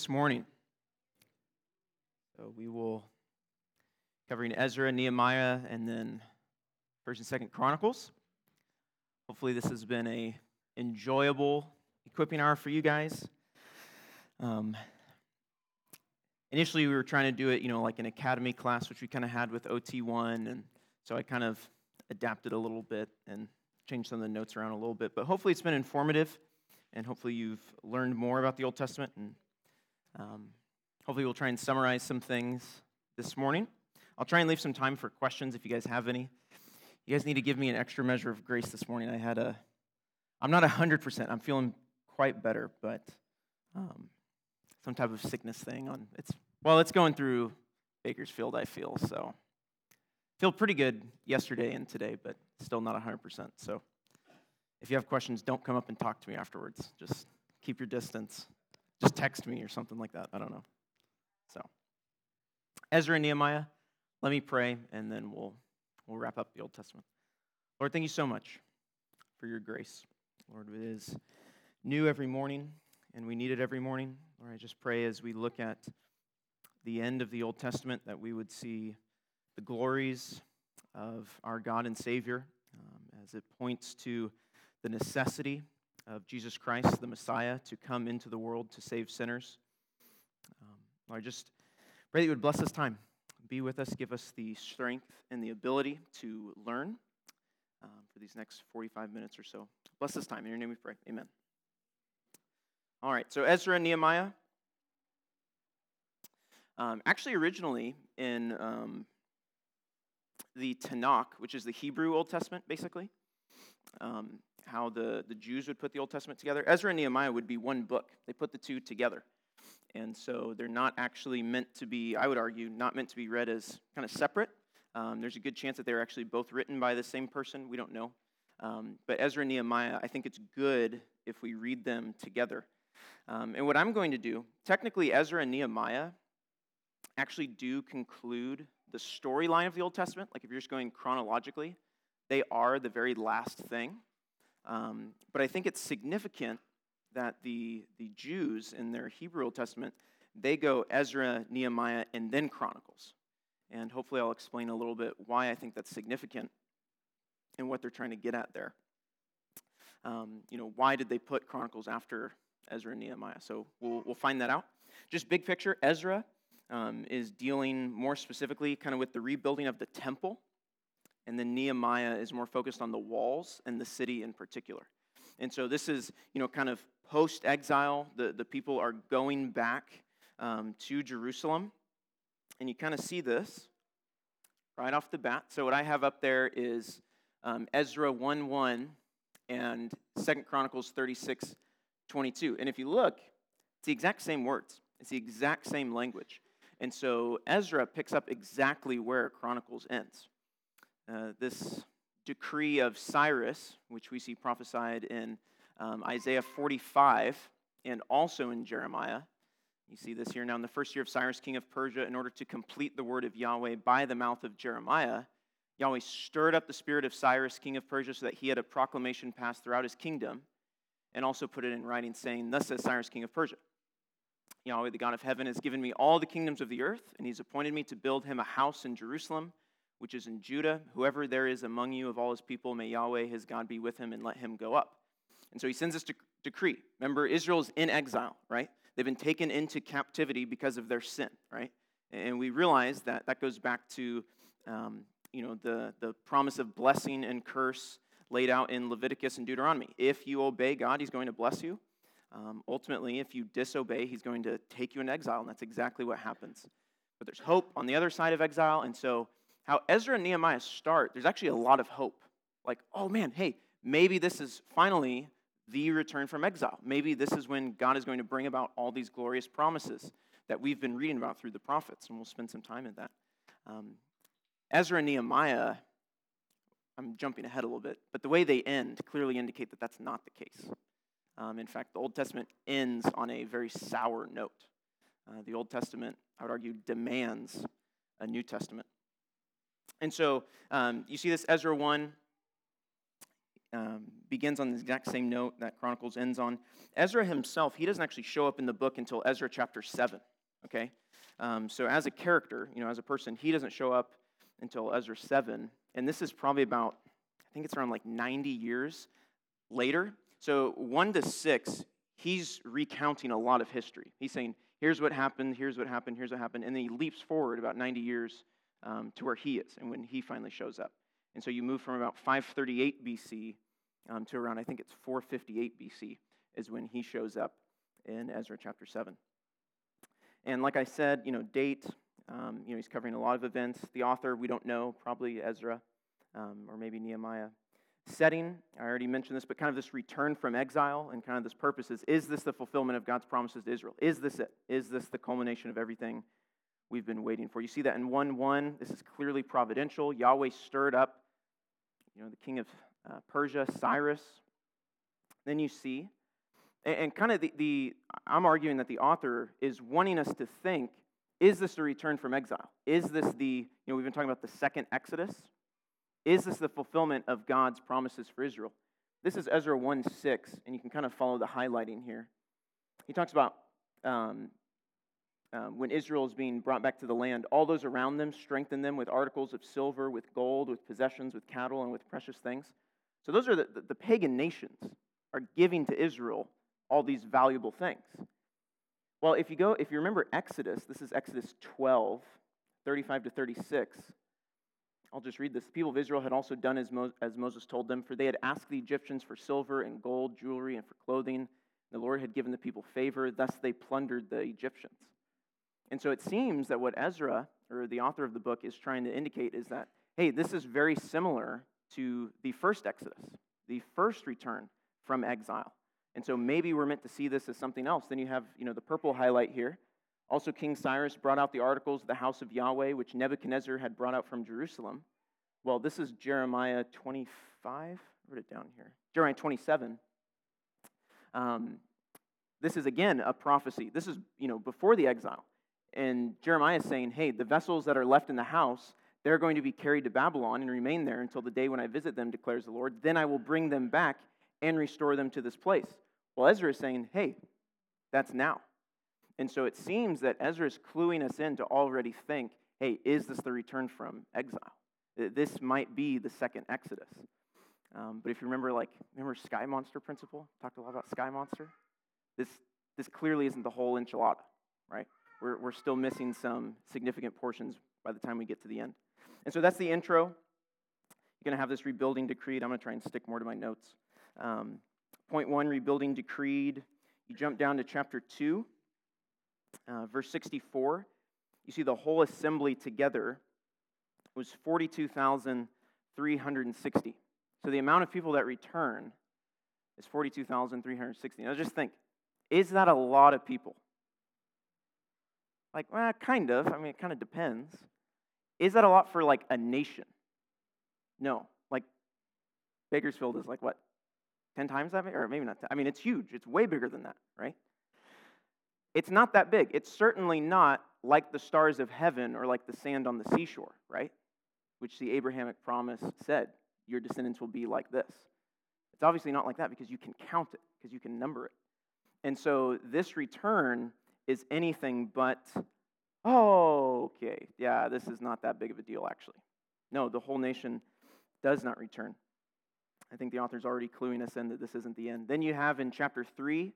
this morning. So we will covering Ezra, Nehemiah, and then First and Second Chronicles. Hopefully, this has been a enjoyable equipping hour for you guys. Um, initially, we were trying to do it, you know, like an academy class, which we kind of had with OT1, and so I kind of adapted a little bit and changed some of the notes around a little bit. But hopefully, it's been informative, and hopefully, you've learned more about the Old Testament and um, hopefully, we'll try and summarize some things this morning. I'll try and leave some time for questions if you guys have any. You guys need to give me an extra measure of grace this morning. I had a, I'm not 100%. I'm feeling quite better, but um, some type of sickness thing on, it's, well, it's going through Bakersfield, I feel, so. Feel pretty good yesterday and today, but still not 100%. So if you have questions, don't come up and talk to me afterwards. Just keep your distance. Just text me or something like that. I don't know. So, Ezra and Nehemiah, let me pray, and then we'll, we'll wrap up the Old Testament. Lord, thank you so much for your grace. Lord, it is new every morning, and we need it every morning. Lord, I just pray as we look at the end of the Old Testament that we would see the glories of our God and Savior um, as it points to the necessity of Jesus Christ, the Messiah, to come into the world to save sinners. Um, Lord, I just pray that you would bless this time. Be with us, give us the strength and the ability to learn um, for these next 45 minutes or so. Bless this time. In your name we pray. Amen. All right, so Ezra and Nehemiah. Um, actually, originally in um, the Tanakh, which is the Hebrew Old Testament, basically, um, how the, the Jews would put the Old Testament together. Ezra and Nehemiah would be one book. They put the two together. And so they're not actually meant to be, I would argue, not meant to be read as kind of separate. Um, there's a good chance that they're actually both written by the same person. We don't know. Um, but Ezra and Nehemiah, I think it's good if we read them together. Um, and what I'm going to do, technically, Ezra and Nehemiah actually do conclude the storyline of the Old Testament. Like if you're just going chronologically, they are the very last thing. Um, but I think it's significant that the, the Jews in their Hebrew Old Testament, they go Ezra, Nehemiah, and then Chronicles. And hopefully I'll explain a little bit why I think that's significant and what they're trying to get at there. Um, you know, why did they put Chronicles after Ezra and Nehemiah? So we'll, we'll find that out. Just big picture, Ezra um, is dealing more specifically kind of with the rebuilding of the temple and then Nehemiah is more focused on the walls and the city in particular. And so this is, you know, kind of post exile. The, the people are going back um, to Jerusalem. And you kind of see this right off the bat. So what I have up there is um, Ezra 1 1 and Second Chronicles 36 22. And if you look, it's the exact same words, it's the exact same language. And so Ezra picks up exactly where Chronicles ends. Uh, this decree of Cyrus, which we see prophesied in um, Isaiah 45 and also in Jeremiah. You see this here now in the first year of Cyrus, king of Persia, in order to complete the word of Yahweh by the mouth of Jeremiah. Yahweh stirred up the spirit of Cyrus, king of Persia, so that he had a proclamation passed throughout his kingdom, and also put it in writing, saying, Thus says Cyrus, king of Persia Yahweh, the God of heaven, has given me all the kingdoms of the earth, and he's appointed me to build him a house in Jerusalem which is in Judah. Whoever there is among you of all his people, may Yahweh his God be with him and let him go up. And so he sends this de- decree. Remember, Israel's in exile, right? They've been taken into captivity because of their sin, right? And we realize that that goes back to, um, you know, the, the promise of blessing and curse laid out in Leviticus and Deuteronomy. If you obey God, he's going to bless you. Um, ultimately, if you disobey, he's going to take you into exile, and that's exactly what happens. But there's hope on the other side of exile, and so how Ezra and Nehemiah start, there's actually a lot of hope. Like, oh man, hey, maybe this is finally the return from exile. Maybe this is when God is going to bring about all these glorious promises that we've been reading about through the prophets, and we'll spend some time in that. Um, Ezra and Nehemiah, I'm jumping ahead a little bit, but the way they end clearly indicate that that's not the case. Um, in fact, the Old Testament ends on a very sour note. Uh, the Old Testament, I would argue, demands a New Testament. And so um, you see this Ezra 1. um, begins on the exact same note that Chronicles ends on. Ezra himself, he doesn't actually show up in the book until Ezra chapter 7, okay? Um, so as a character, you know, as a person, he doesn't show up until Ezra 7. And this is probably about, I think it's around like 90 years later. So 1 to 6, he's recounting a lot of history. He's saying, here's what happened, here's what happened, here's what happened. And then he leaps forward about 90 years um, to where he is and when he finally shows up. And so you move from about 538 BC um, to around, I think it's 458 BC, is when he shows up in Ezra chapter 7. And like I said, you know, date, um, you know, he's covering a lot of events. The author, we don't know, probably Ezra um, or maybe Nehemiah. Setting, I already mentioned this, but kind of this return from exile and kind of this purpose is is this the fulfillment of God's promises to Israel? Is this it? Is this the culmination of everything we've been waiting for? You see that in 1 1. This is clearly providential. Yahweh stirred up, you know, the king of uh, Persia, Cyrus. Then you see, and, and kind of the, the, I'm arguing that the author is wanting us to think is this a return from exile? Is this the, you know, we've been talking about the second Exodus. Is this the fulfillment of God's promises for Israel? This is Ezra 1 6, and you can kind of follow the highlighting here. He talks about um, um, when Israel is being brought back to the land, all those around them strengthen them with articles of silver, with gold, with possessions, with cattle, and with precious things. So those are the, the, the pagan nations are giving to Israel all these valuable things. Well, if you go, if you remember Exodus, this is Exodus 12, 35 to 36. I'll just read this. The people of Israel had also done as, Mo- as Moses told them, for they had asked the Egyptians for silver and gold, jewelry, and for clothing. The Lord had given the people favor, thus they plundered the Egyptians. And so it seems that what Ezra, or the author of the book, is trying to indicate is that, hey, this is very similar to the first Exodus, the first return from exile. And so maybe we're meant to see this as something else. Then you have, you know, the purple highlight here. Also, King Cyrus brought out the articles of the house of Yahweh, which Nebuchadnezzar had brought out from Jerusalem. Well, this is Jeremiah 25. I wrote it down here. Jeremiah 27. Um, this is again a prophecy. This is, you know, before the exile. And Jeremiah is saying, hey, the vessels that are left in the house, they're going to be carried to Babylon and remain there until the day when I visit them, declares the Lord. Then I will bring them back and restore them to this place. Well, Ezra is saying, hey, that's now. And so it seems that Ezra is cluing us in to already think, hey, is this the return from exile? This might be the second Exodus. Um, but if you remember, like, remember Sky Monster principle? Talked a lot about Sky Monster. This, this clearly isn't the whole enchilada, right? We're, we're still missing some significant portions by the time we get to the end. And so that's the intro. You're going to have this rebuilding decreed. I'm going to try and stick more to my notes. Um, point one, rebuilding decreed. You jump down to chapter 2, uh, verse 64. You see the whole assembly together was 42,360. So the amount of people that return is 42,360. Now just think, is that a lot of people? Like, well, kind of. I mean, it kind of depends. Is that a lot for like a nation? No. Like, Bakersfield is like what? 10 times that? Or maybe not. 10. I mean, it's huge. It's way bigger than that, right? It's not that big. It's certainly not like the stars of heaven or like the sand on the seashore, right? Which the Abrahamic promise said, your descendants will be like this. It's obviously not like that because you can count it, because you can number it. And so this return is anything but, oh, okay, yeah, this is not that big of a deal, actually. No, the whole nation does not return. I think the author's already cluing us in that this isn't the end. Then you have in chapter 3,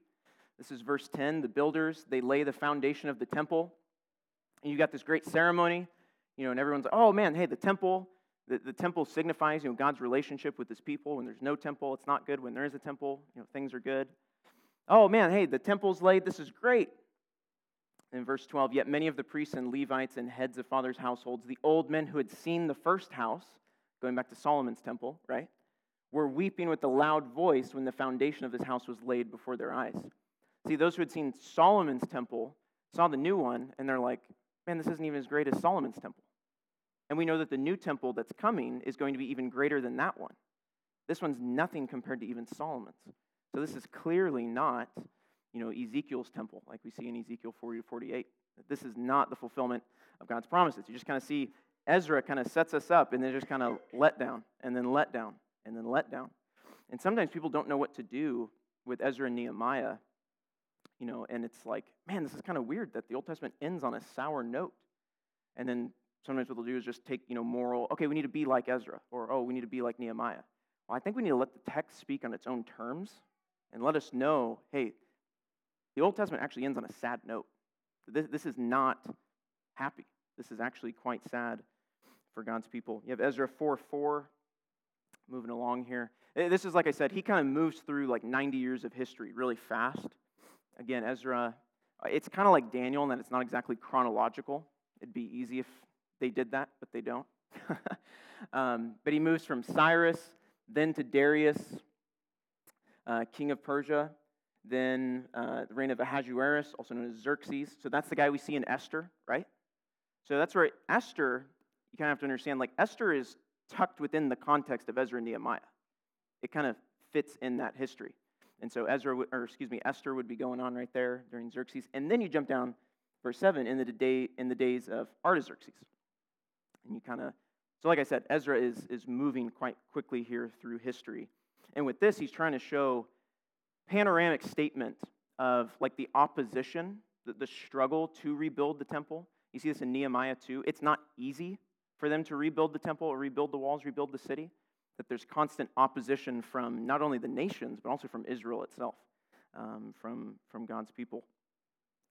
this is verse 10, the builders, they lay the foundation of the temple. And you got this great ceremony, you know, and everyone's like, oh man, hey, the temple, the, the temple signifies, you know, God's relationship with his people. When there's no temple, it's not good. When there is a temple, you know, things are good. Oh man, hey, the temple's laid, this is great in verse 12, yet many of the priests and Levites and heads of fathers' households, the old men who had seen the first house, going back to Solomon's temple, right, were weeping with a loud voice when the foundation of this house was laid before their eyes. See, those who had seen Solomon's temple saw the new one, and they're like, man, this isn't even as great as Solomon's temple. And we know that the new temple that's coming is going to be even greater than that one. This one's nothing compared to even Solomon's. So this is clearly not you know, Ezekiel's temple, like we see in Ezekiel 40 to 48. This is not the fulfillment of God's promises. You just kind of see Ezra kind of sets us up and then just kind of let down and then let down and then let down. And sometimes people don't know what to do with Ezra and Nehemiah, you know, and it's like, man, this is kind of weird that the Old Testament ends on a sour note. And then sometimes what they'll do is just take, you know, moral, okay, we need to be like Ezra, or oh, we need to be like Nehemiah. Well, I think we need to let the text speak on its own terms and let us know, hey, the Old Testament actually ends on a sad note. This, this is not happy. This is actually quite sad for God's people. You have Ezra 4 4, moving along here. Eh, this is, like I said, he kind of moves through like 90 years of history really fast. Again, Ezra, uh, it's kind of like Daniel in that it's not exactly chronological. It'd be easy if they did that, but they don't. um, but he moves from Cyrus, then to Darius, uh, king of Persia, then uh, the reign of Ahasuerus, also known as Xerxes. So that's the guy we see in Esther, right? So that's where Esther, you kind of have to understand, like Esther is tucked within the context of Ezra and Nehemiah. It kind of fits in that history. And so Ezra, or excuse me, Esther would be going on right there during Xerxes. And then you jump down, verse 7, in the, day, in the days of Artaxerxes. And you kind of, so like I said, Ezra is, is moving quite quickly here through history. And with this, he's trying to show panoramic statement of like the opposition, the, the struggle to rebuild the temple. You see this in Nehemiah too. It's not easy for them to rebuild the temple or rebuild the walls, rebuild the city. That there's constant opposition from not only the nations, but also from Israel itself, um, from, from God's people.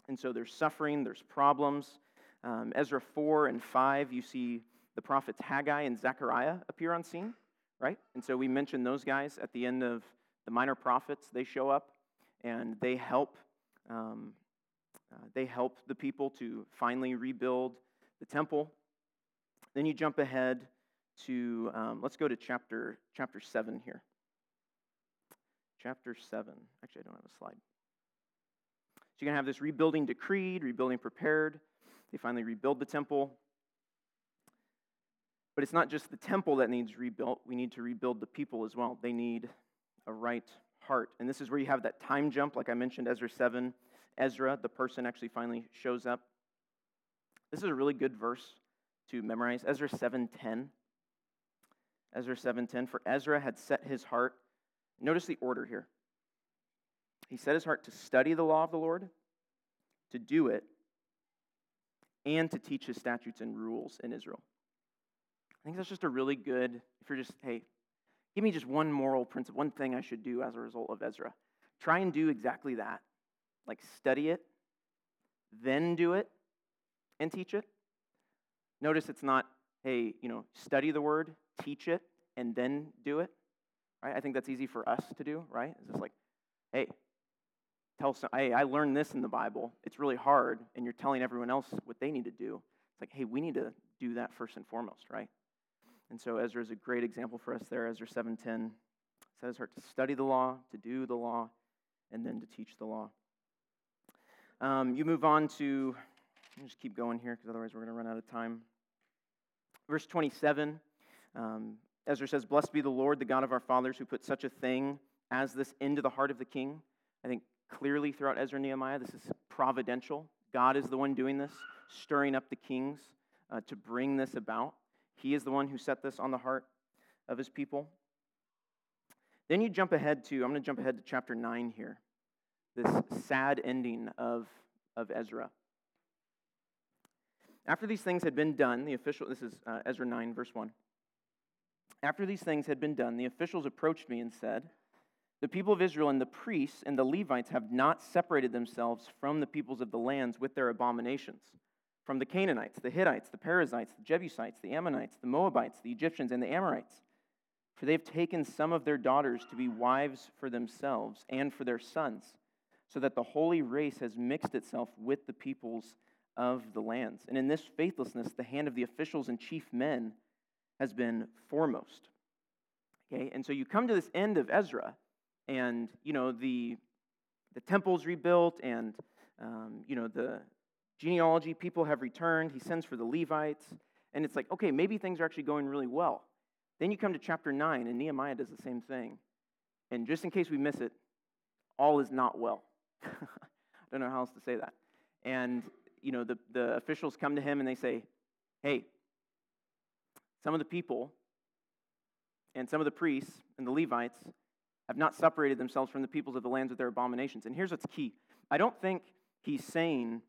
And so there's suffering, there's problems. Um, Ezra 4 and 5, you see the prophets Haggai and Zechariah appear on scene, right? And so we mentioned those guys at the end of the minor prophets, they show up and they help. Um, uh, they help the people to finally rebuild the temple. Then you jump ahead to um, let's go to chapter chapter seven here. Chapter seven. Actually, I don't have a slide. So you're gonna have this rebuilding decreed, rebuilding prepared. They finally rebuild the temple. But it's not just the temple that needs rebuilt. We need to rebuild the people as well. They need a right heart. And this is where you have that time jump, like I mentioned, Ezra 7. Ezra, the person, actually finally shows up. This is a really good verse to memorize. Ezra 7:10. Ezra 7:10 for Ezra had set his heart. Notice the order here. He set his heart to study the law of the Lord, to do it, and to teach his statutes and rules in Israel. I think that's just a really good, if you're just, hey, Give me just one moral principle, one thing I should do as a result of Ezra. Try and do exactly that. Like study it, then do it, and teach it. Notice it's not, hey, you know, study the word, teach it, and then do it. Right? I think that's easy for us to do, right? It's just like, hey, tell some, hey, I learned this in the Bible. It's really hard, and you're telling everyone else what they need to do. It's like, hey, we need to do that first and foremost, right? And so Ezra is a great example for us there. Ezra 7:10 says her to study the law, to do the law, and then to teach the law. Um, you move on to, just keep going here because otherwise we're going to run out of time. Verse 27, um, Ezra says, Blessed be the Lord, the God of our fathers, who put such a thing as this into the heart of the king. I think clearly throughout Ezra and Nehemiah, this is providential. God is the one doing this, stirring up the kings uh, to bring this about. He is the one who set this on the heart of his people. Then you jump ahead to, I'm going to jump ahead to chapter 9 here, this sad ending of, of Ezra. After these things had been done, the official, this is uh, Ezra 9, verse 1. After these things had been done, the officials approached me and said, The people of Israel and the priests and the Levites have not separated themselves from the peoples of the lands with their abominations from the Canaanites, the Hittites, the Perizzites, the Jebusites, the Ammonites, the Moabites, the Egyptians, and the Amorites. For they have taken some of their daughters to be wives for themselves and for their sons, so that the holy race has mixed itself with the peoples of the lands. And in this faithlessness, the hand of the officials and chief men has been foremost. Okay, and so you come to this end of Ezra, and you know the the temple's rebuilt, and um, you know the genealogy, people have returned. He sends for the Levites. And it's like, okay, maybe things are actually going really well. Then you come to chapter 9, and Nehemiah does the same thing. And just in case we miss it, all is not well. I don't know how else to say that. And, you know, the, the officials come to him and they say, hey, some of the people and some of the priests and the Levites, have not separated themselves from the peoples of the lands with their abominations. And here's what's key I don't think he's saying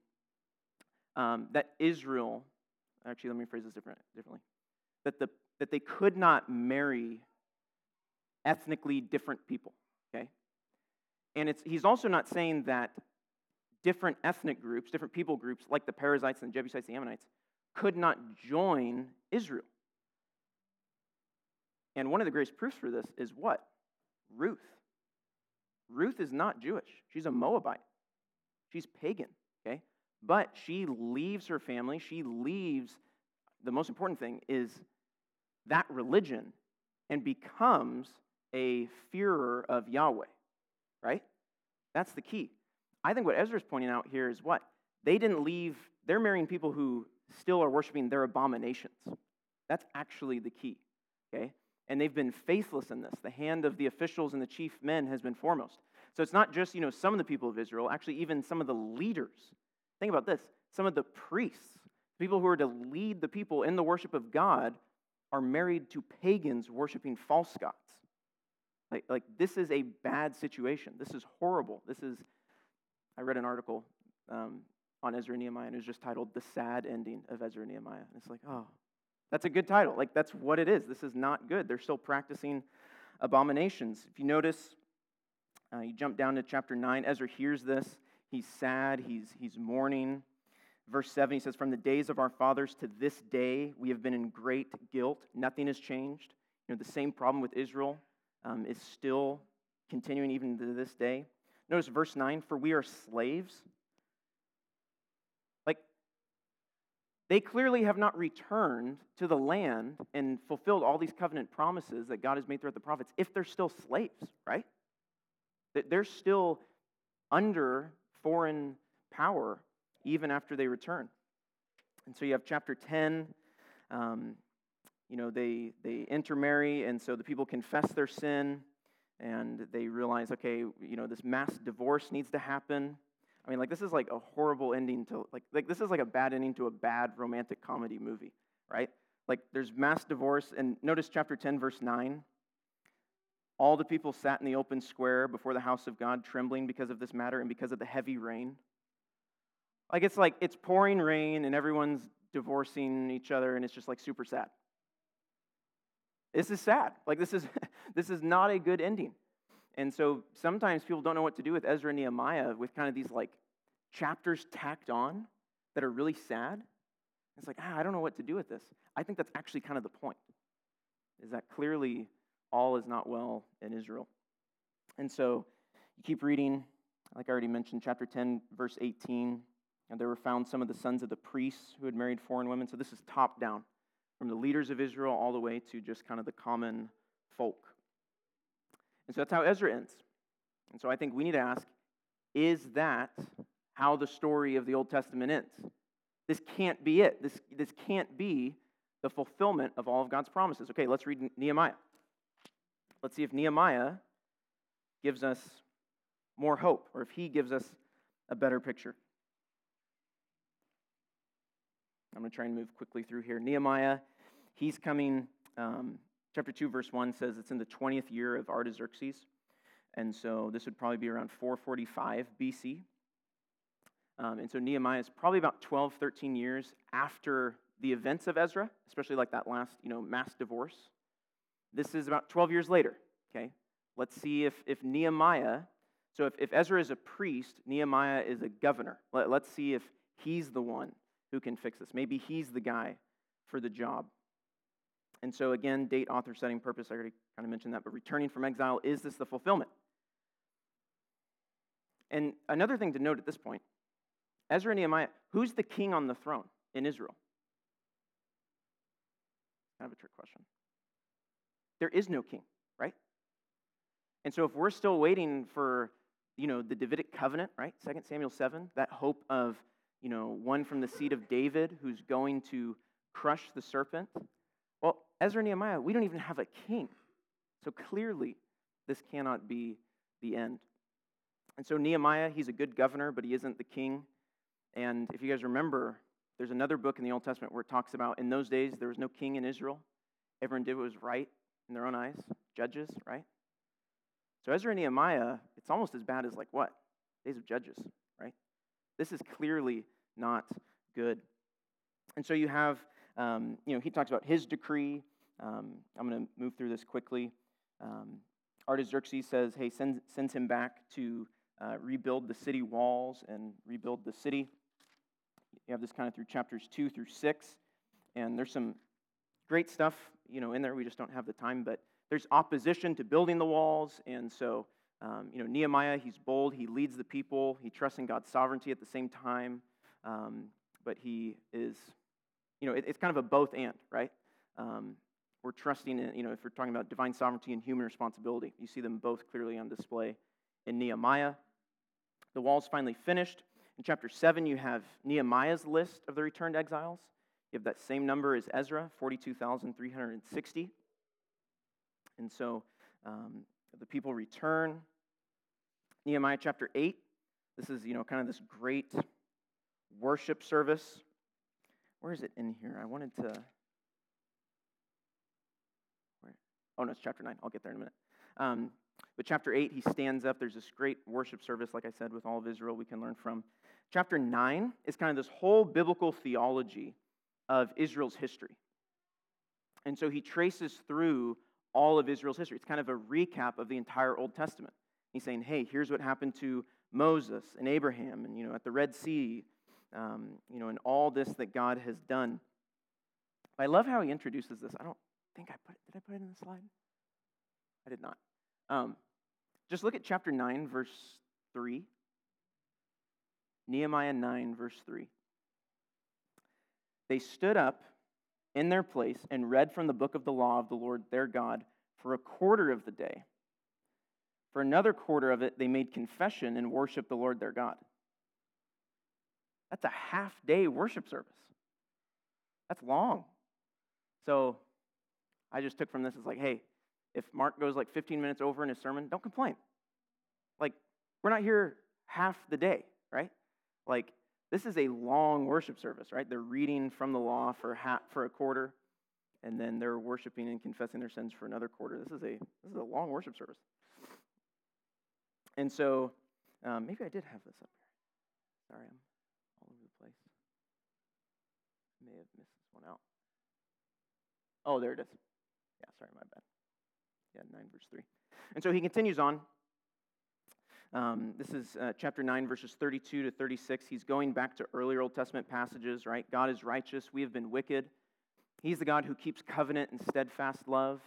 um, that Israel, actually, let me phrase this different, differently, that, the, that they could not marry ethnically different people, okay? And it's, he's also not saying that different ethnic groups, different people groups, like the Perizzites and the Jebusites, and the Ammonites, could not join Israel. And one of the greatest proofs for this is what? Ruth. Ruth is not Jewish. She's a Moabite. She's pagan? But she leaves her family. She leaves, the most important thing is that religion and becomes a fearer of Yahweh, right? That's the key. I think what Ezra's pointing out here is what? They didn't leave, they're marrying people who still are worshiping their abominations. That's actually the key, okay? And they've been faithless in this. The hand of the officials and the chief men has been foremost. So it's not just, you know, some of the people of Israel, actually, even some of the leaders. Think about this some of the priests, people who are to lead the people in the worship of God, are married to pagans worshiping false gods. Like, like this is a bad situation. This is horrible. This is, I read an article um, on Ezra and Nehemiah, and it was just titled The Sad Ending of Ezra and Nehemiah. And it's like, oh, that's a good title. Like, that's what it is. This is not good. They're still practicing abominations. If you notice, uh, you jump down to chapter 9. Ezra hears this. He's sad. He's, he's mourning. Verse 7, he says, From the days of our fathers to this day, we have been in great guilt. Nothing has changed. You know, the same problem with Israel um, is still continuing even to this day. Notice verse 9, For we are slaves Like, They clearly have not returned to the land and fulfilled all these covenant promises that God has made throughout the prophets if they're still slaves, right? They're still under foreign power even after they return. And so you have chapter 10. Um, you know, they, they intermarry, and so the people confess their sin, and they realize, okay, you know, this mass divorce needs to happen. I mean, like this is like a horrible ending to like like this is like a bad ending to a bad romantic comedy movie, right? Like there's mass divorce, and notice chapter 10, verse 9. All the people sat in the open square before the house of God, trembling because of this matter and because of the heavy rain. Like it's like it's pouring rain and everyone's divorcing each other, and it's just like super sad. This is sad. Like this is this is not a good ending. And so sometimes people don't know what to do with Ezra and Nehemiah with kind of these like chapters tacked on that are really sad. It's like, ah, I don't know what to do with this. I think that's actually kind of the point, is that clearly all is not well in Israel. And so you keep reading, like I already mentioned, chapter 10, verse 18. And there were found some of the sons of the priests who had married foreign women. So this is top down, from the leaders of Israel all the way to just kind of the common folk. And so that's how Ezra ends. And so I think we need to ask is that how the story of the Old Testament ends? This can't be it. This, this can't be the fulfillment of all of God's promises. Okay, let's read Nehemiah. Let's see if Nehemiah gives us more hope or if he gives us a better picture. I'm going to try and move quickly through here. Nehemiah, he's coming um, Chapter 2, verse 1 says it's in the 20th year of Artaxerxes. And so this would probably be around 445 BC. Um, and so Nehemiah is probably about 12, 13 years after the events of Ezra, especially like that last, you know, mass divorce. This is about 12 years later, okay? Let's see if, if Nehemiah, so if, if Ezra is a priest, Nehemiah is a governor. Let, let's see if he's the one who can fix this. Maybe he's the guy for the job. And so, again, date, author, setting, purpose, I already kind of mentioned that, but returning from exile, is this the fulfillment? And another thing to note at this point Ezra and Nehemiah, who's the king on the throne in Israel? Kind of a trick question. There is no king, right? And so if we're still waiting for, you know, the Davidic covenant, right? 2 Samuel 7, that hope of, you know, one from the seed of David who's going to crush the serpent, well, Ezra and Nehemiah, we don't even have a king. So clearly, this cannot be the end. And so Nehemiah, he's a good governor, but he isn't the king. And if you guys remember, there's another book in the Old Testament where it talks about in those days there was no king in Israel. Everyone did what was right in their own eyes. Judges, right? So Ezra and Nehemiah, it's almost as bad as like what? Days of Judges, right? This is clearly not good. And so you have, um, you know, he talks about his decree. Um, I'm going to move through this quickly. Um, Artaxerxes says, hey, send, sends him back to uh, rebuild the city walls and rebuild the city. You have this kind of through chapters 2 through 6. And there's some great stuff, you know, in there. We just don't have the time. But there's opposition to building the walls. And so, um, you know, Nehemiah, he's bold. He leads the people. He trusts in God's sovereignty at the same time. Um, but he is, you know, it, it's kind of a both and, right? Um, we're trusting in, you know, if we're talking about divine sovereignty and human responsibility, you see them both clearly on display in Nehemiah. The wall's finally finished. In chapter 7, you have Nehemiah's list of the returned exiles. You that same number as Ezra, 42,360. And so um, the people return. Nehemiah chapter 8, this is, you know, kind of this great worship service. Where is it in here? I wanted to. Where? Oh, no, it's chapter 9. I'll get there in a minute. Um, but chapter 8, he stands up. There's this great worship service, like I said, with all of Israel we can learn from. Chapter 9 is kind of this whole biblical theology of Israel's history. And so he traces through all of Israel's history. It's kind of a recap of the entire Old Testament. He's saying, hey, here's what happened to Moses and Abraham and, you know, at the Red Sea, um, you know, and all this that God has done. I love how he introduces this. I don't think I put it, did I put it in the slide? I did not. Um, just look at chapter 9, verse 3. Nehemiah 9, verse 3. They stood up in their place and read from the book of the law of the Lord their God for a quarter of the day. For another quarter of it, they made confession and worshiped the Lord their God. That's a half day worship service. That's long. So I just took from this as like, hey, if Mark goes like 15 minutes over in his sermon, don't complain. Like, we're not here half the day, right? Like, this is a long worship service, right? They're reading from the law for, half, for a quarter, and then they're worshiping and confessing their sins for another quarter. This is a, this is a long worship service. And so, um, maybe I did have this up here. Sorry, I'm all over the place. I may have missed this one out. Oh, there it is. Yeah, sorry, my bad. Yeah, 9 verse 3. And so he continues on. Um, this is uh, chapter 9, verses 32 to 36. He's going back to earlier Old Testament passages, right? God is righteous. We have been wicked. He's the God who keeps covenant and steadfast love.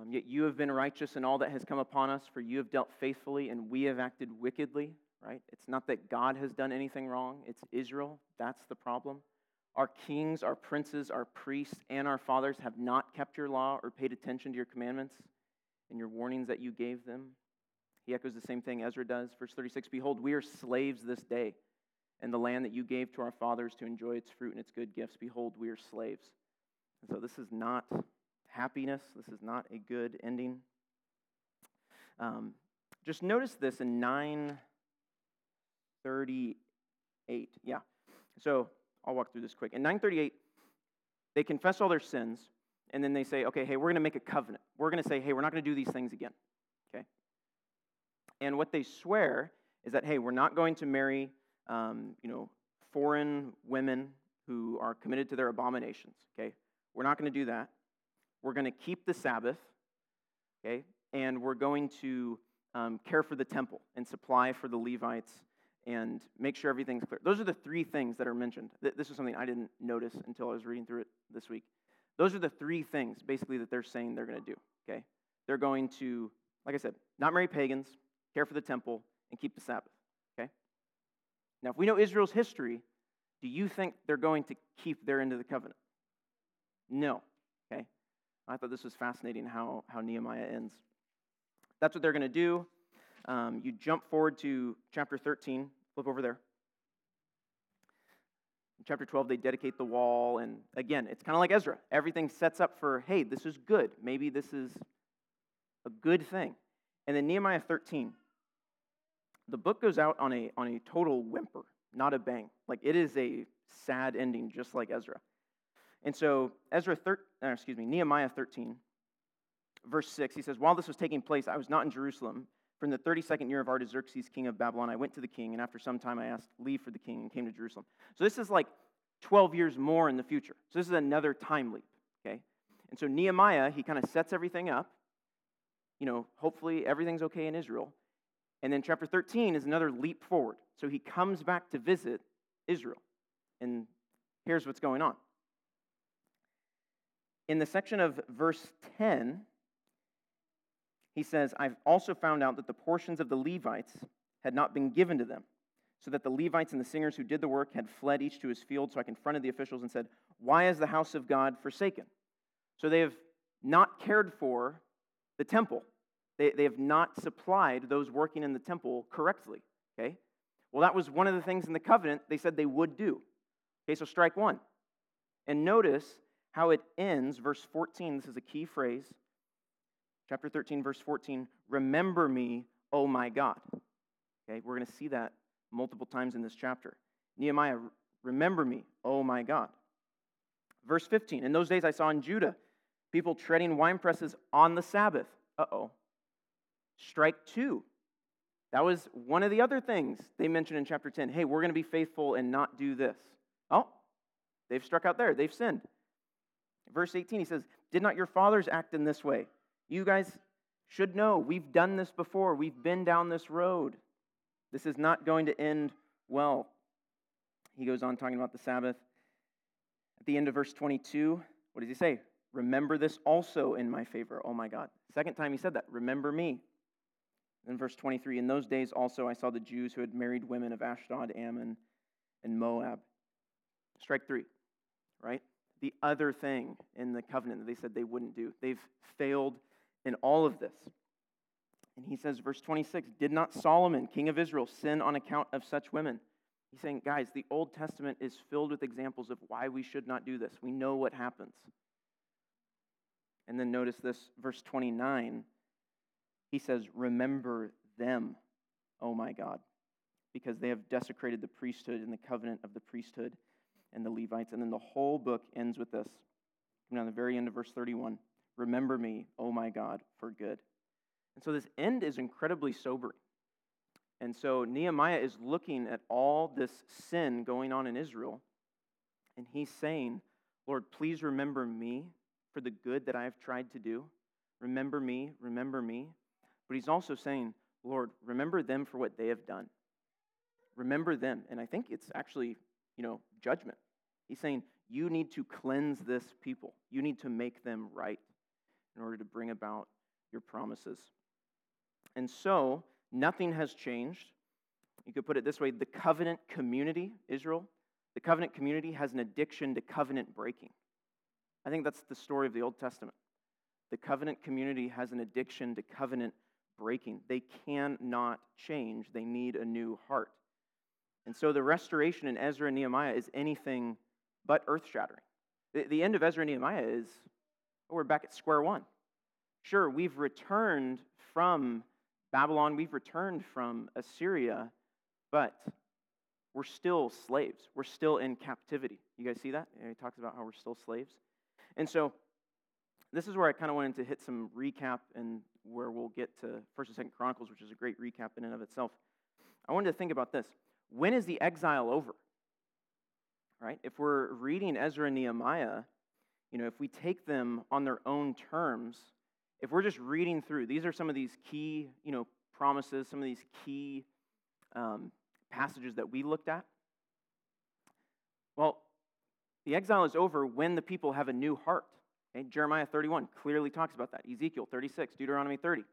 Um, yet you have been righteous in all that has come upon us, for you have dealt faithfully and we have acted wickedly, right? It's not that God has done anything wrong, it's Israel. That's the problem. Our kings, our princes, our priests, and our fathers have not kept your law or paid attention to your commandments and your warnings that you gave them. He echoes the same thing Ezra does. Verse 36 Behold, we are slaves this day, and the land that you gave to our fathers to enjoy its fruit and its good gifts, behold, we are slaves. And so this is not happiness. This is not a good ending. Um, just notice this in 938. Yeah. So I'll walk through this quick. In 938, they confess all their sins, and then they say, okay, hey, we're going to make a covenant. We're going to say, hey, we're not going to do these things again. And what they swear is that, hey, we're not going to marry, um, you know, foreign women who are committed to their abominations. Okay? We're not going to do that. We're going to keep the Sabbath. Okay? And we're going to um, care for the temple and supply for the Levites and make sure everything's clear. Those are the three things that are mentioned. This is something I didn't notice until I was reading through it this week. Those are the three things basically that they're saying they're going to do. Okay? They're going to, like I said, not marry pagans, care for the temple, and keep the Sabbath. Okay? Now, if we know Israel's history, do you think they're going to keep their end of the covenant? No. Okay? I thought this was fascinating how, how Nehemiah ends. That's what they're going to do. Um, you jump forward to chapter 13, flip over there. In chapter 12, they dedicate the wall. And again, it's kind of like Ezra. Everything sets up for, hey, this is good. Maybe this is a good thing. And then Nehemiah 13, the book goes out on a, on a total whimper, not a bang. Like it is a sad ending, just like Ezra. And so Ezra, thir- uh, excuse me, Nehemiah 13, verse 6, he says, While this was taking place, I was not in Jerusalem. From the 32nd year of Artaxerxes, king of Babylon, I went to the king, and after some time I asked leave for the king and came to Jerusalem. So this is like 12 years more in the future. So this is another time leap, okay? And so Nehemiah, he kind of sets everything up. You know, hopefully everything's okay in Israel. And then chapter 13 is another leap forward. So he comes back to visit Israel. And here's what's going on. In the section of verse 10, he says, I've also found out that the portions of the Levites had not been given to them, so that the Levites and the singers who did the work had fled each to his field. So I confronted the officials and said, Why is the house of God forsaken? So they have not cared for the temple. They, they have not supplied those working in the temple correctly. Okay? Well, that was one of the things in the covenant they said they would do. Okay, so strike one. And notice how it ends, verse 14. This is a key phrase. Chapter 13, verse 14. Remember me, O my God. Okay, we're going to see that multiple times in this chapter. Nehemiah, remember me, O my God. Verse 15. In those days I saw in Judah people treading wine presses on the Sabbath. Uh oh. Strike two. That was one of the other things they mentioned in chapter 10. Hey, we're going to be faithful and not do this. Oh, they've struck out there. They've sinned. Verse 18, he says, Did not your fathers act in this way? You guys should know. We've done this before. We've been down this road. This is not going to end well. He goes on talking about the Sabbath. At the end of verse 22, what does he say? Remember this also in my favor. Oh my God. Second time he said that. Remember me. In verse 23, in those days also I saw the Jews who had married women of Ashdod, Ammon, and Moab. Strike three, right? The other thing in the covenant that they said they wouldn't do. They've failed in all of this. And he says, verse 26, did not Solomon, king of Israel, sin on account of such women? He's saying, guys, the Old Testament is filled with examples of why we should not do this. We know what happens. And then notice this, verse 29 he says, Remember them, oh my God, because they have desecrated the priesthood and the covenant of the priesthood and the Levites. And then the whole book ends with this. Coming down the very end of verse 31 Remember me, oh my God, for good. And so this end is incredibly sobering. And so Nehemiah is looking at all this sin going on in Israel, and he's saying, Lord, please remember me for the good that I have tried to do. Remember me, remember me. But he's also saying, Lord, remember them for what they have done. Remember them. And I think it's actually, you know, judgment. He's saying, you need to cleanse this people. You need to make them right in order to bring about your promises. And so, nothing has changed. You could put it this way the covenant community, Israel, the covenant community has an addiction to covenant breaking. I think that's the story of the Old Testament. The covenant community has an addiction to covenant breaking. They cannot change. They need a new heart. And so the restoration in Ezra and Nehemiah is anything but earth shattering. The, the end of Ezra and Nehemiah is oh, we're back at square one. Sure, we've returned from Babylon, we've returned from Assyria, but we're still slaves. We're still in captivity. You guys see that? He talks about how we're still slaves. And so this is where I kind of wanted to hit some recap and where we'll get to First and Second Chronicles, which is a great recap in and of itself. I wanted to think about this: when is the exile over? Right? If we're reading Ezra and Nehemiah, you know, if we take them on their own terms, if we're just reading through, these are some of these key, you know, promises, some of these key um, passages that we looked at. Well, the exile is over when the people have a new heart. Jeremiah 31 clearly talks about that. Ezekiel 36, Deuteronomy 30.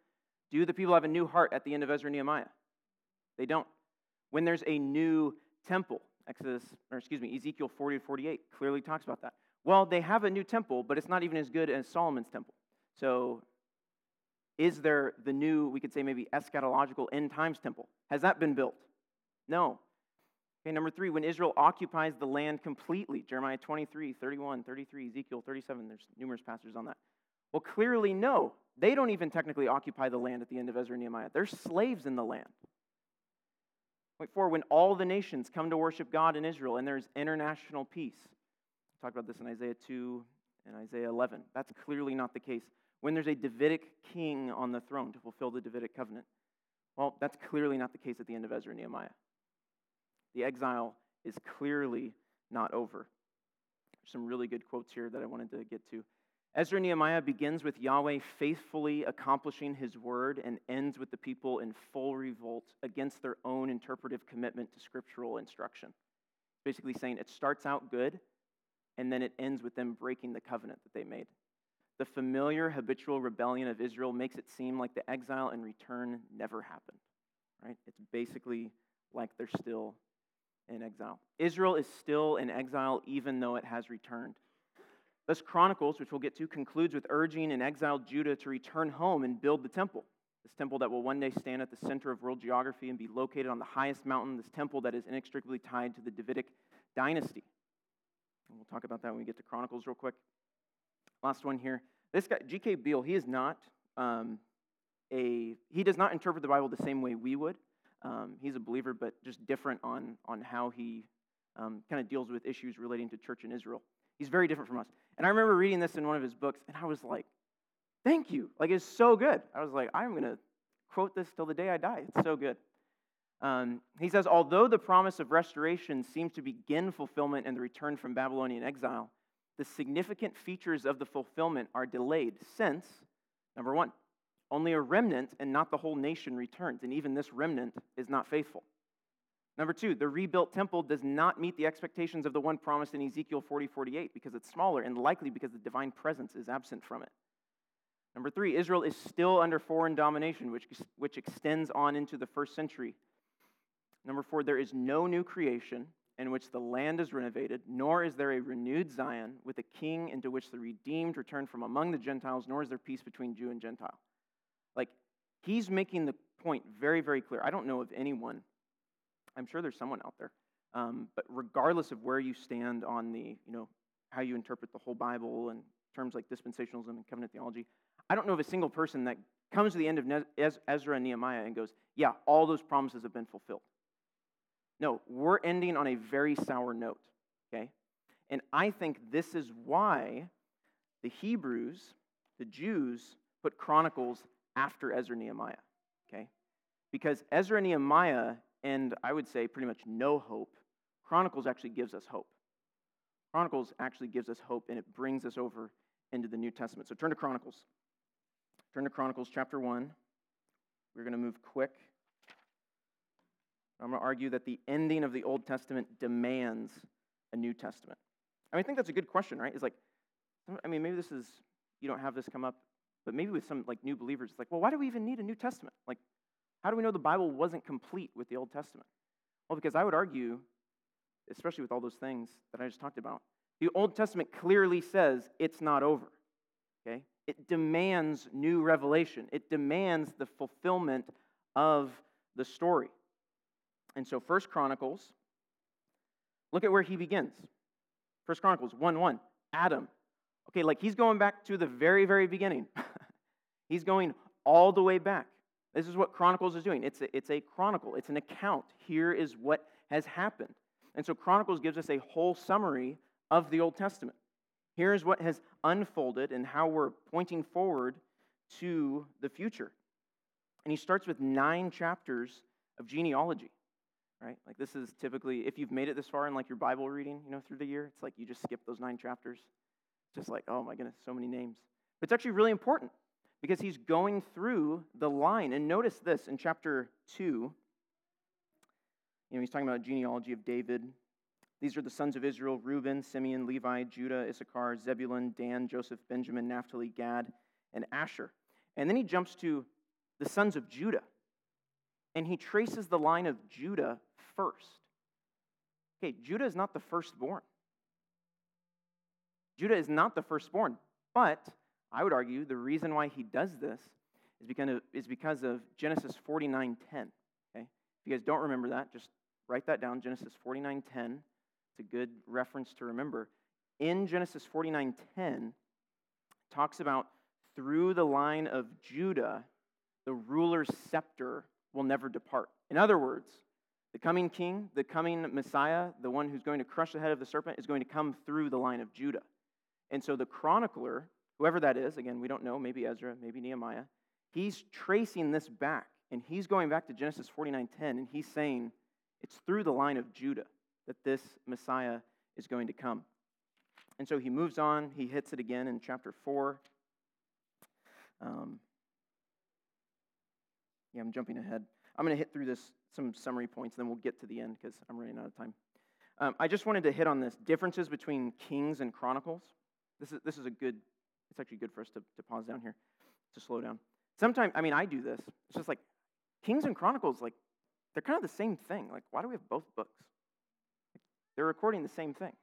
Do the people have a new heart at the end of Ezra and Nehemiah? They don't. When there's a new temple, Exodus, or excuse me, Ezekiel 40 to 48 clearly talks about that. Well, they have a new temple, but it's not even as good as Solomon's temple. So, is there the new, we could say maybe eschatological end times temple? Has that been built? No. Okay, number three, when Israel occupies the land completely, Jeremiah 23, 31, 33, Ezekiel 37, there's numerous passages on that. Well, clearly, no. They don't even technically occupy the land at the end of Ezra and Nehemiah. They're slaves in the land. Point four, when all the nations come to worship God in Israel and there's international peace. We talked about this in Isaiah 2 and Isaiah 11. That's clearly not the case. when there's a Davidic king on the throne to fulfill the Davidic covenant. Well, that's clearly not the case at the end of Ezra and Nehemiah. The exile is clearly not over. There's some really good quotes here that I wanted to get to. Ezra Nehemiah begins with Yahweh faithfully accomplishing his word and ends with the people in full revolt against their own interpretive commitment to scriptural instruction. Basically, saying it starts out good and then it ends with them breaking the covenant that they made. The familiar habitual rebellion of Israel makes it seem like the exile and return never happened. Right? It's basically like they're still in exile. Israel is still in exile even though it has returned. Thus, Chronicles, which we'll get to, concludes with urging an exiled Judah to return home and build the temple. This temple that will one day stand at the center of world geography and be located on the highest mountain, this temple that is inextricably tied to the Davidic dynasty. And we'll talk about that when we get to Chronicles real quick. Last one here. This guy, G.K. Beale, he is not um, a, he does not interpret the Bible the same way we would. Um, he's a believer, but just different on, on how he um, kind of deals with issues relating to church in Israel. He's very different from us. And I remember reading this in one of his books, and I was like, thank you. Like, it's so good. I was like, I'm going to quote this till the day I die. It's so good. Um, he says, although the promise of restoration seems to begin fulfillment in the return from Babylonian exile, the significant features of the fulfillment are delayed since, number one, only a remnant and not the whole nation returns, and even this remnant is not faithful. Number two, the rebuilt temple does not meet the expectations of the one promised in Ezekiel 40 48 because it's smaller and likely because the divine presence is absent from it. Number three, Israel is still under foreign domination, which, which extends on into the first century. Number four, there is no new creation in which the land is renovated, nor is there a renewed Zion with a king into which the redeemed return from among the Gentiles, nor is there peace between Jew and Gentile. He's making the point very, very clear. I don't know of anyone I'm sure there's someone out there. Um, but regardless of where you stand on the, you know, how you interpret the whole Bible and terms like dispensationalism and covenant theology, I don't know of a single person that comes to the end of Ezra and Nehemiah and goes, yeah, all those promises have been fulfilled. No, we're ending on a very sour note, okay? And I think this is why the Hebrews, the Jews, put Chronicles after Ezra Nehemiah, okay? Because Ezra Nehemiah and I would say pretty much no hope, Chronicles actually gives us hope. Chronicles actually gives us hope and it brings us over into the New Testament. So turn to Chronicles. Turn to Chronicles chapter 1. We're going to move quick. I'm going to argue that the ending of the Old Testament demands a New Testament. I mean, I think that's a good question, right? It's like, I mean, maybe this is, you don't have this come up, but maybe with some like new believers, it's like, well, why do we even need a New Testament? Like, how do we know the Bible wasn't complete with the Old Testament? Well, because I would argue, especially with all those things that I just talked about, the Old Testament clearly says it's not over. Okay? It demands new revelation. It demands the fulfillment of the story. And so First Chronicles, look at where he begins. First Chronicles 1 1. Adam. Okay, like he's going back to the very, very beginning. he's going all the way back. This is what Chronicles is doing. It's a, it's a chronicle, it's an account. Here is what has happened. And so Chronicles gives us a whole summary of the Old Testament. Here is what has unfolded and how we're pointing forward to the future. And he starts with nine chapters of genealogy, right? Like this is typically, if you've made it this far in like your Bible reading, you know, through the year, it's like you just skip those nine chapters. Just like, oh my goodness, so many names. But it's actually really important because he's going through the line. And notice this in chapter 2. You know, he's talking about genealogy of David. These are the sons of Israel Reuben, Simeon, Levi, Judah, Issachar, Zebulun, Dan, Joseph, Benjamin, Naphtali, Gad, and Asher. And then he jumps to the sons of Judah. And he traces the line of Judah first. Okay, Judah is not the firstborn. Judah is not the firstborn, but I would argue the reason why he does this is because of, is because of Genesis 49:10. Okay? If you guys don't remember that, just write that down. Genesis 49:10. It's a good reference to remember. In Genesis 49:10, talks about through the line of Judah, the ruler's scepter will never depart. In other words, the coming king, the coming Messiah, the one who's going to crush the head of the serpent, is going to come through the line of Judah. And so the chronicler whoever that is, again, we don't know, maybe Ezra, maybe Nehemiah, he's tracing this back. And he's going back to Genesis 49:10, and he's saying it's through the line of Judah that this Messiah is going to come. And so he moves on, he hits it again in chapter 4. Um, yeah, I'm jumping ahead. I'm going to hit through this some summary points, and then we'll get to the end because I'm running out of time. Um, I just wanted to hit on this differences between Kings and Chronicles. This is, this is a good, it's actually good for us to, to pause down here, to slow down. Sometimes, I mean, I do this. It's just like Kings and Chronicles, like, they're kind of the same thing. Like, why do we have both books? They're recording the same thing.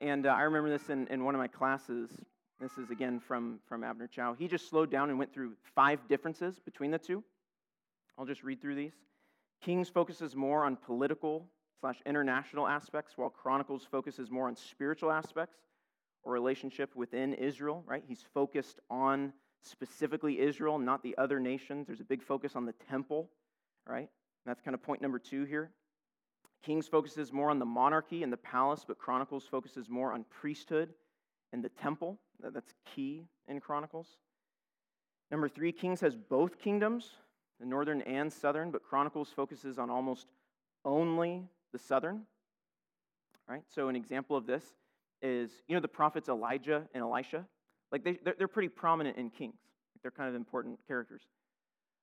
And uh, I remember this in, in one of my classes. This is again from, from Abner Chou. He just slowed down and went through five differences between the two. I'll just read through these. Kings focuses more on political slash international aspects, while Chronicles focuses more on spiritual aspects or relationship within Israel, right? He's focused on specifically Israel, not the other nations. There's a big focus on the temple, right? That's kind of point number two here. Kings focuses more on the monarchy and the palace, but Chronicles focuses more on priesthood and the temple. That's key in Chronicles. Number three, Kings has both kingdoms, the northern and southern, but Chronicles focuses on almost only the southern. Right? So, an example of this is you know the prophets Elijah and Elisha? Like they, they're pretty prominent in Kings, they're kind of important characters.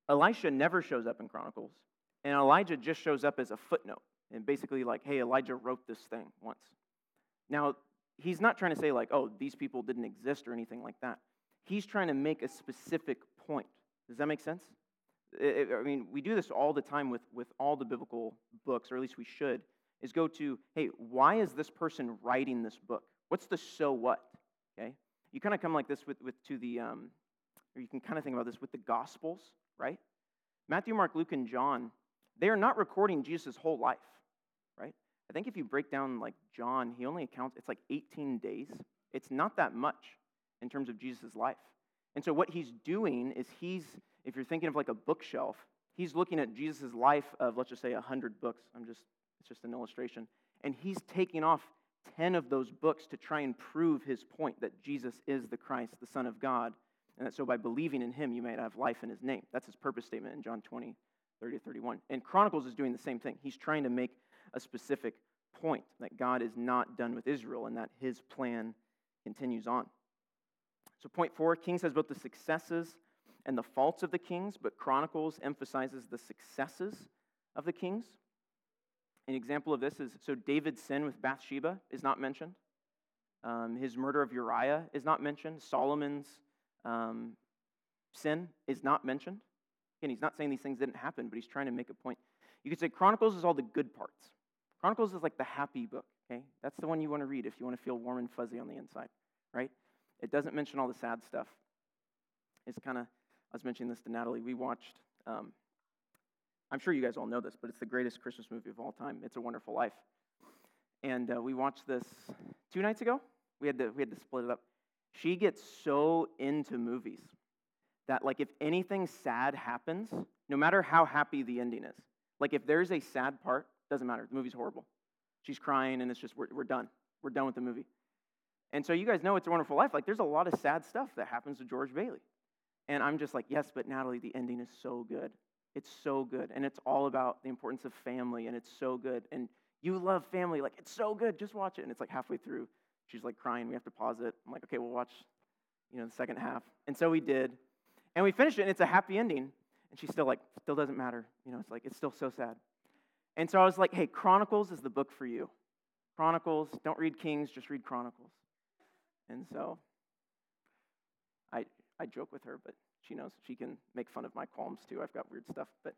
Elisha never shows up in Chronicles, and Elijah just shows up as a footnote and basically like, hey, Elijah wrote this thing once. Now, he's not trying to say like, oh, these people didn't exist or anything like that. He's trying to make a specific point. Does that make sense? I mean, we do this all the time with, with all the biblical books, or at least we should, is go to, hey, why is this person writing this book? What's the so what? Okay? You kind of come like this with, with to the, um, or you can kind of think about this with the Gospels, right? Matthew, Mark, Luke, and John, they are not recording Jesus' whole life, right? I think if you break down like John, he only accounts, it's like 18 days. It's not that much in terms of Jesus' life. And so what he's doing is he's, if you're thinking of like a bookshelf, he's looking at Jesus' life of, let's just say, 100 books. I'm just, it's just an illustration. And he's taking off 10 of those books to try and prove his point that Jesus is the Christ, the Son of God. And that so by believing in him, you might have life in his name. That's his purpose statement in John 20, 30 to 31. And Chronicles is doing the same thing. He's trying to make a specific point that God is not done with Israel and that his plan continues on. So, point four Kings has both the successes and the faults of the kings, but Chronicles emphasizes the successes of the kings. An example of this is so David's sin with Bathsheba is not mentioned. Um, his murder of Uriah is not mentioned. Solomon's um, sin is not mentioned. Again, he's not saying these things didn't happen, but he's trying to make a point. You could say Chronicles is all the good parts. Chronicles is like the happy book, okay? That's the one you want to read if you want to feel warm and fuzzy on the inside, right? It doesn't mention all the sad stuff. It's kind of, I was mentioning this to Natalie. We watched, um, I'm sure you guys all know this, but it's the greatest Christmas movie of all time. It's a Wonderful Life. And uh, we watched this two nights ago. We had, to, we had to split it up. She gets so into movies that, like, if anything sad happens, no matter how happy the ending is, like, if there's a sad part, doesn't matter. The movie's horrible. She's crying, and it's just, we're, we're done. We're done with the movie. And so you guys know It's a Wonderful Life. Like, there's a lot of sad stuff that happens to George Bailey. And I'm just like, yes, but Natalie, the ending is so good. It's so good. And it's all about the importance of family, and it's so good. And you love family. Like, it's so good. Just watch it. And it's like halfway through, she's like crying. We have to pause it. I'm like, okay, we'll watch, you know, the second half. And so we did. And we finished it, and it's a happy ending. And she's still like, still doesn't matter. You know, it's like, it's still so sad. And so I was like, hey, Chronicles is the book for you. Chronicles, don't read Kings, just read Chronicles. And so I, I joke with her, but she knows she can make fun of my qualms too. I've got weird stuff. But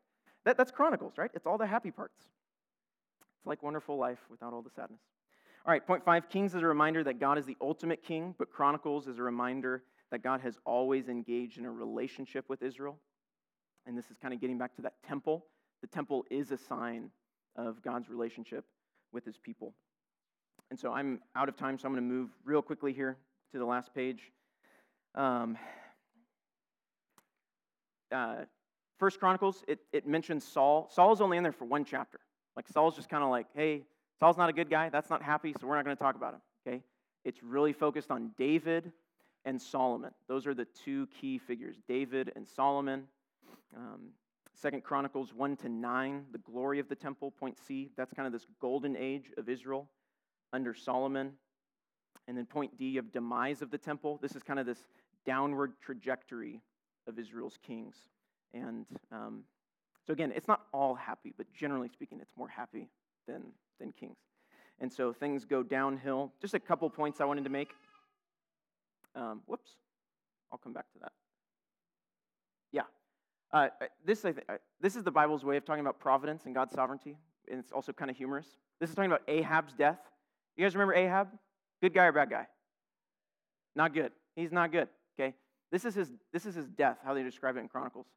that, that's Chronicles, right? It's all the happy parts. It's like wonderful life without all the sadness. All right, point five Kings is a reminder that God is the ultimate king, but Chronicles is a reminder that God has always engaged in a relationship with Israel. And this is kind of getting back to that temple. The temple is a sign of God's relationship with his people. And so I'm out of time, so I'm going to move real quickly here to the last page. Um, uh, First Chronicles, it, it mentions Saul. Saul's only in there for one chapter. Like Saul's just kind of like, hey, Saul's not a good guy. That's not happy, so we're not going to talk about him. Okay? It's really focused on David and Solomon. Those are the two key figures David and Solomon. Um, Second Chronicles 1 to 9, the glory of the temple, point C. That's kind of this golden age of Israel under Solomon. And then point D of demise of the temple. This is kind of this downward trajectory of Israel's kings. And um, so again, it's not all happy, but generally speaking, it's more happy than, than kings. And so things go downhill. Just a couple points I wanted to make. Um, whoops, I'll come back to that. Yeah, uh, this, I th- this is the Bible's way of talking about providence and God's sovereignty, and it's also kind of humorous. This is talking about Ahab's death. You guys remember Ahab? Good guy or bad guy? Not good. He's not good. Okay. This is his. This is his death. How they describe it in Chronicles.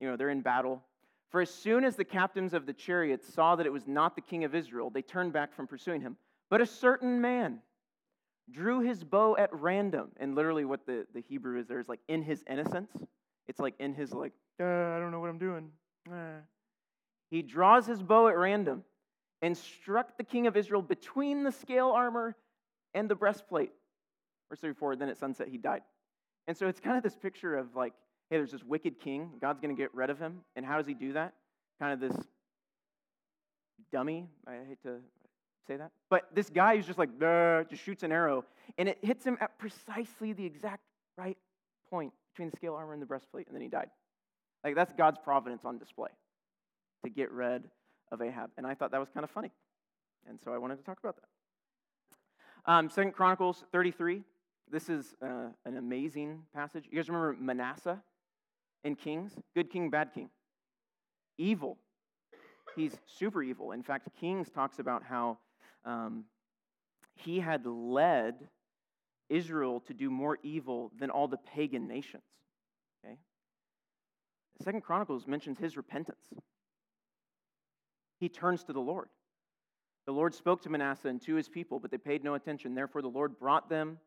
You know, they're in battle. For as soon as the captains of the chariots saw that it was not the king of Israel, they turned back from pursuing him. But a certain man drew his bow at random. And literally, what the, the Hebrew is there is like in his innocence. It's like in his, like, uh, I don't know what I'm doing. Uh. He draws his bow at random and struck the king of Israel between the scale armor and the breastplate. Verse 34, then at sunset he died. And so it's kind of this picture of like, hey, there's this wicked king. God's going to get rid of him. And how does he do that? Kind of this dummy. I hate to say that. But this guy who's just like, just shoots an arrow. And it hits him at precisely the exact right point between the scale armor and the breastplate. And then he died. Like, that's God's providence on display to get rid of Ahab. And I thought that was kind of funny. And so I wanted to talk about that. Um, Second Chronicles 33. This is uh, an amazing passage. You guys remember Manasseh in Kings? Good king, bad king. Evil. He's super evil. In fact, Kings talks about how um, he had led Israel to do more evil than all the pagan nations. Okay? Second Chronicles mentions his repentance. He turns to the Lord. The Lord spoke to Manasseh and to his people, but they paid no attention. Therefore, the Lord brought them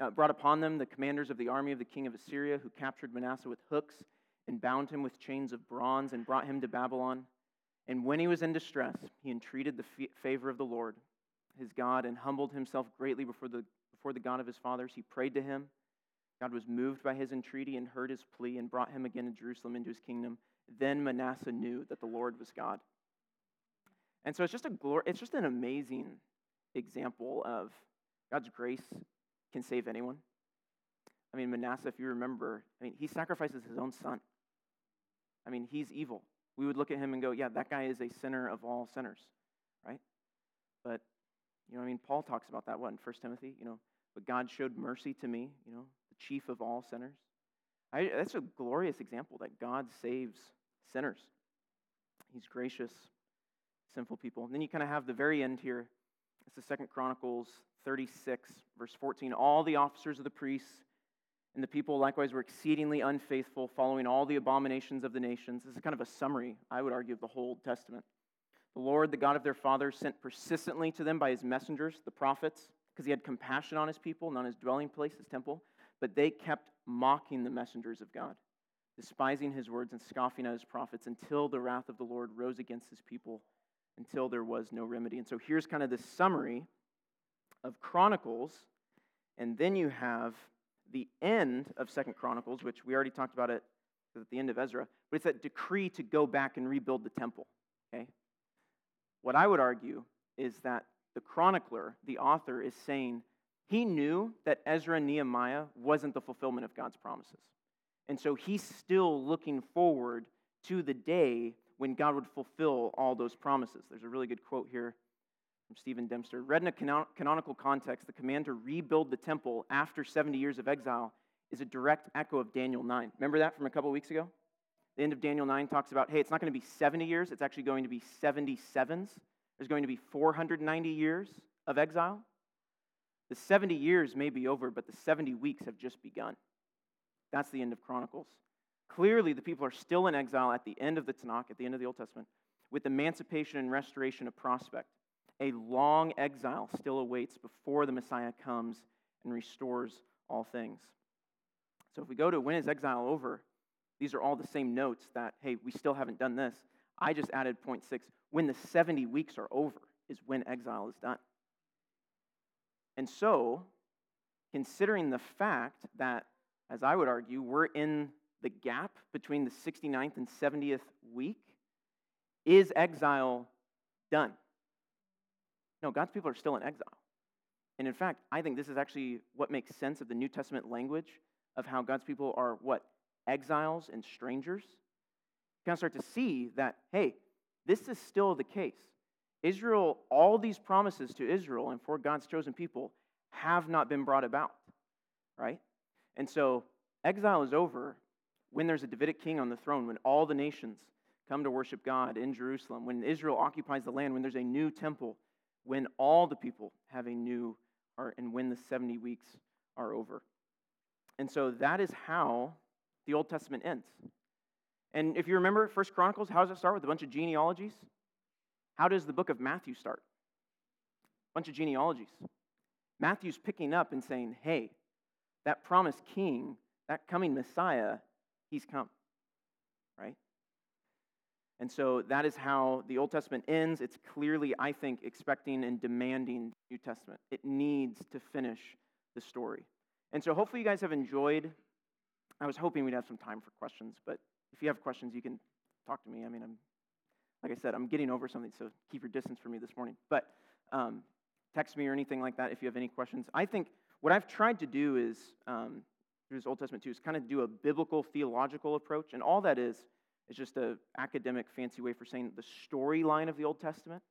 uh, brought upon them the commanders of the army of the king of Assyria, who captured Manasseh with hooks and bound him with chains of bronze and brought him to Babylon. And when he was in distress, he entreated the favor of the Lord, his God, and humbled himself greatly before the, before the God of his fathers. He prayed to him. God was moved by his entreaty and heard his plea and brought him again to Jerusalem into his kingdom. Then Manasseh knew that the Lord was God. And so it's just a glor- it's just an amazing example of God's grace can save anyone. I mean, Manasseh, if you remember, I mean, he sacrifices his own son. I mean, he's evil. We would look at him and go, yeah, that guy is a sinner of all sinners, right? But, you know, I mean, Paul talks about that, what, in 1 Timothy? You know, but God showed mercy to me, you know, the chief of all sinners. I, that's a glorious example that God saves sinners. He's gracious, sinful people. And then you kind of have the very end here. It's the Second Chronicles 36, verse 14. All the officers of the priests and the people likewise were exceedingly unfaithful, following all the abominations of the nations. This is kind of a summary, I would argue, of the whole Testament. The Lord, the God of their fathers, sent persistently to them by his messengers, the prophets, because he had compassion on his people and on his dwelling place, his temple. But they kept mocking the messengers of God, despising his words and scoffing at his prophets until the wrath of the Lord rose against his people, until there was no remedy. And so here's kind of the summary of Chronicles, and then you have the end of Second Chronicles, which we already talked about it at the end of Ezra, but it's that decree to go back and rebuild the temple. Okay? What I would argue is that the chronicler, the author, is saying he knew that Ezra and Nehemiah wasn't the fulfillment of God's promises. And so he's still looking forward to the day when God would fulfill all those promises. There's a really good quote here from Stephen Dempster. Read in a canon- canonical context, the command to rebuild the temple after 70 years of exile is a direct echo of Daniel 9. Remember that from a couple weeks ago? The end of Daniel 9 talks about, hey, it's not going to be 70 years, it's actually going to be 77s. There's going to be 490 years of exile. The 70 years may be over, but the 70 weeks have just begun. That's the end of Chronicles. Clearly, the people are still in exile at the end of the Tanakh, at the end of the Old Testament, with emancipation and restoration a prospect a long exile still awaits before the Messiah comes and restores all things. So if we go to when is exile over, these are all the same notes that, hey, we still haven't done this. I just added point six. When the 70 weeks are over is when exile is done. And so, considering the fact that, as I would argue, we're in the gap between the 69th and 70th week, is exile done? No, God's people are still in exile. And in fact, I think this is actually what makes sense of the New Testament language of how God's people are what? Exiles and strangers. You kind of start to see that, hey, this is still the case. Israel, all these promises to Israel and for God's chosen people have not been brought about, right? And so exile is over when there's a Davidic king on the throne, when all the nations come to worship God in Jerusalem, when Israel occupies the land, when there's a new temple, when all the people have a new heart, and when the 70 weeks are over. And so that is how the Old Testament ends. And if you remember First Chronicles, how does it start with a bunch of genealogies? How does the book of Matthew start? A bunch of genealogies. Matthew's picking up and saying, hey, that promised king, that coming Messiah, he's come. Right? And so that is how the Old Testament ends. It's clearly, I think, expecting and demanding the New Testament. It needs to finish the story. And so hopefully you guys have enjoyed. I was hoping we'd have some time for questions, but if you have questions, you can talk to me. I mean, I'm, like I said, I'm getting over something, so keep your distance from me this morning. But um, text me or anything like that if you have any questions. I think what I've tried to do is, um, through this Old Testament too, is kind of do a biblical theological approach. And all that is, is just an academic fancy way for saying the storyline of the Old Testament.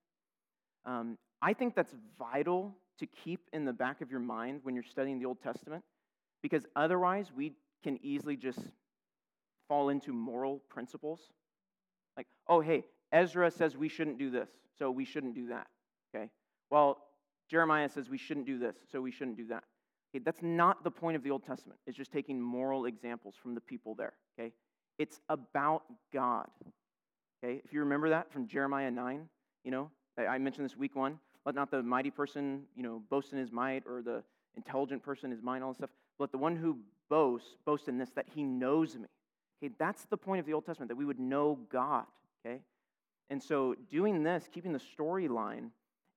Um, I think that's vital to keep in the back of your mind when you're studying the Old Testament, because otherwise we can easily just fall into moral principles. Like, oh, hey, Ezra says we shouldn't do this, so we shouldn't do that. Okay? Well, Jeremiah says we shouldn't do this, so we shouldn't do that. Okay, that's not the point of the Old Testament. It's just taking moral examples from the people there. Okay? It's about God. Okay? If you remember that from Jeremiah 9, you know, I mentioned this week one. Let not the mighty person, you know, boast in his might or the intelligent person his mind, all this stuff. Let the one who boasts boast in this that he knows me. Okay, that's the point of the Old Testament, that we would know God. Okay? And so doing this, keeping the storyline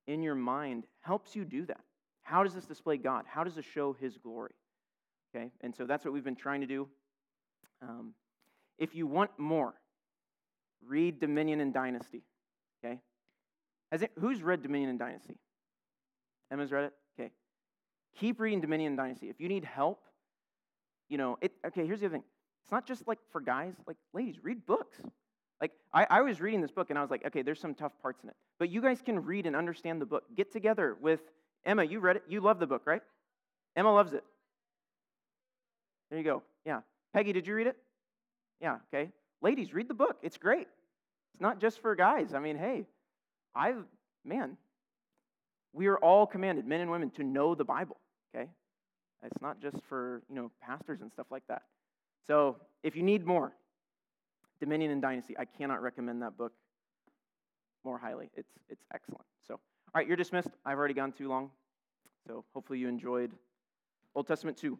in your mind helps you do that. How does this display God? How does it show his glory? Okay? And so that's what we've been trying to do. Um, if you want more, read Dominion and Dynasty. Okay? Has it, who's read Dominion and Dynasty? Emma's read it? Okay. Keep reading Dominion and Dynasty. If you need help, you know, it, okay, here's the other thing. It's not just like for guys, like ladies, read books. Like I, I was reading this book and I was like, okay, there's some tough parts in it. But you guys can read and understand the book. Get together with Emma. You read it. You love the book, right? Emma loves it. There you go. Yeah. Peggy, did you read it? Yeah, okay. Ladies, read the book. It's great. It's not just for guys. I mean, hey, I man, we are all commanded, men and women, to know the Bible, okay? It's not just for, you know, pastors and stuff like that. So if you need more, Dominion and Dynasty, I cannot recommend that book more highly. It's, it's excellent. So, all right, you're dismissed. I've already gone too long. So hopefully you enjoyed Old Testament 2.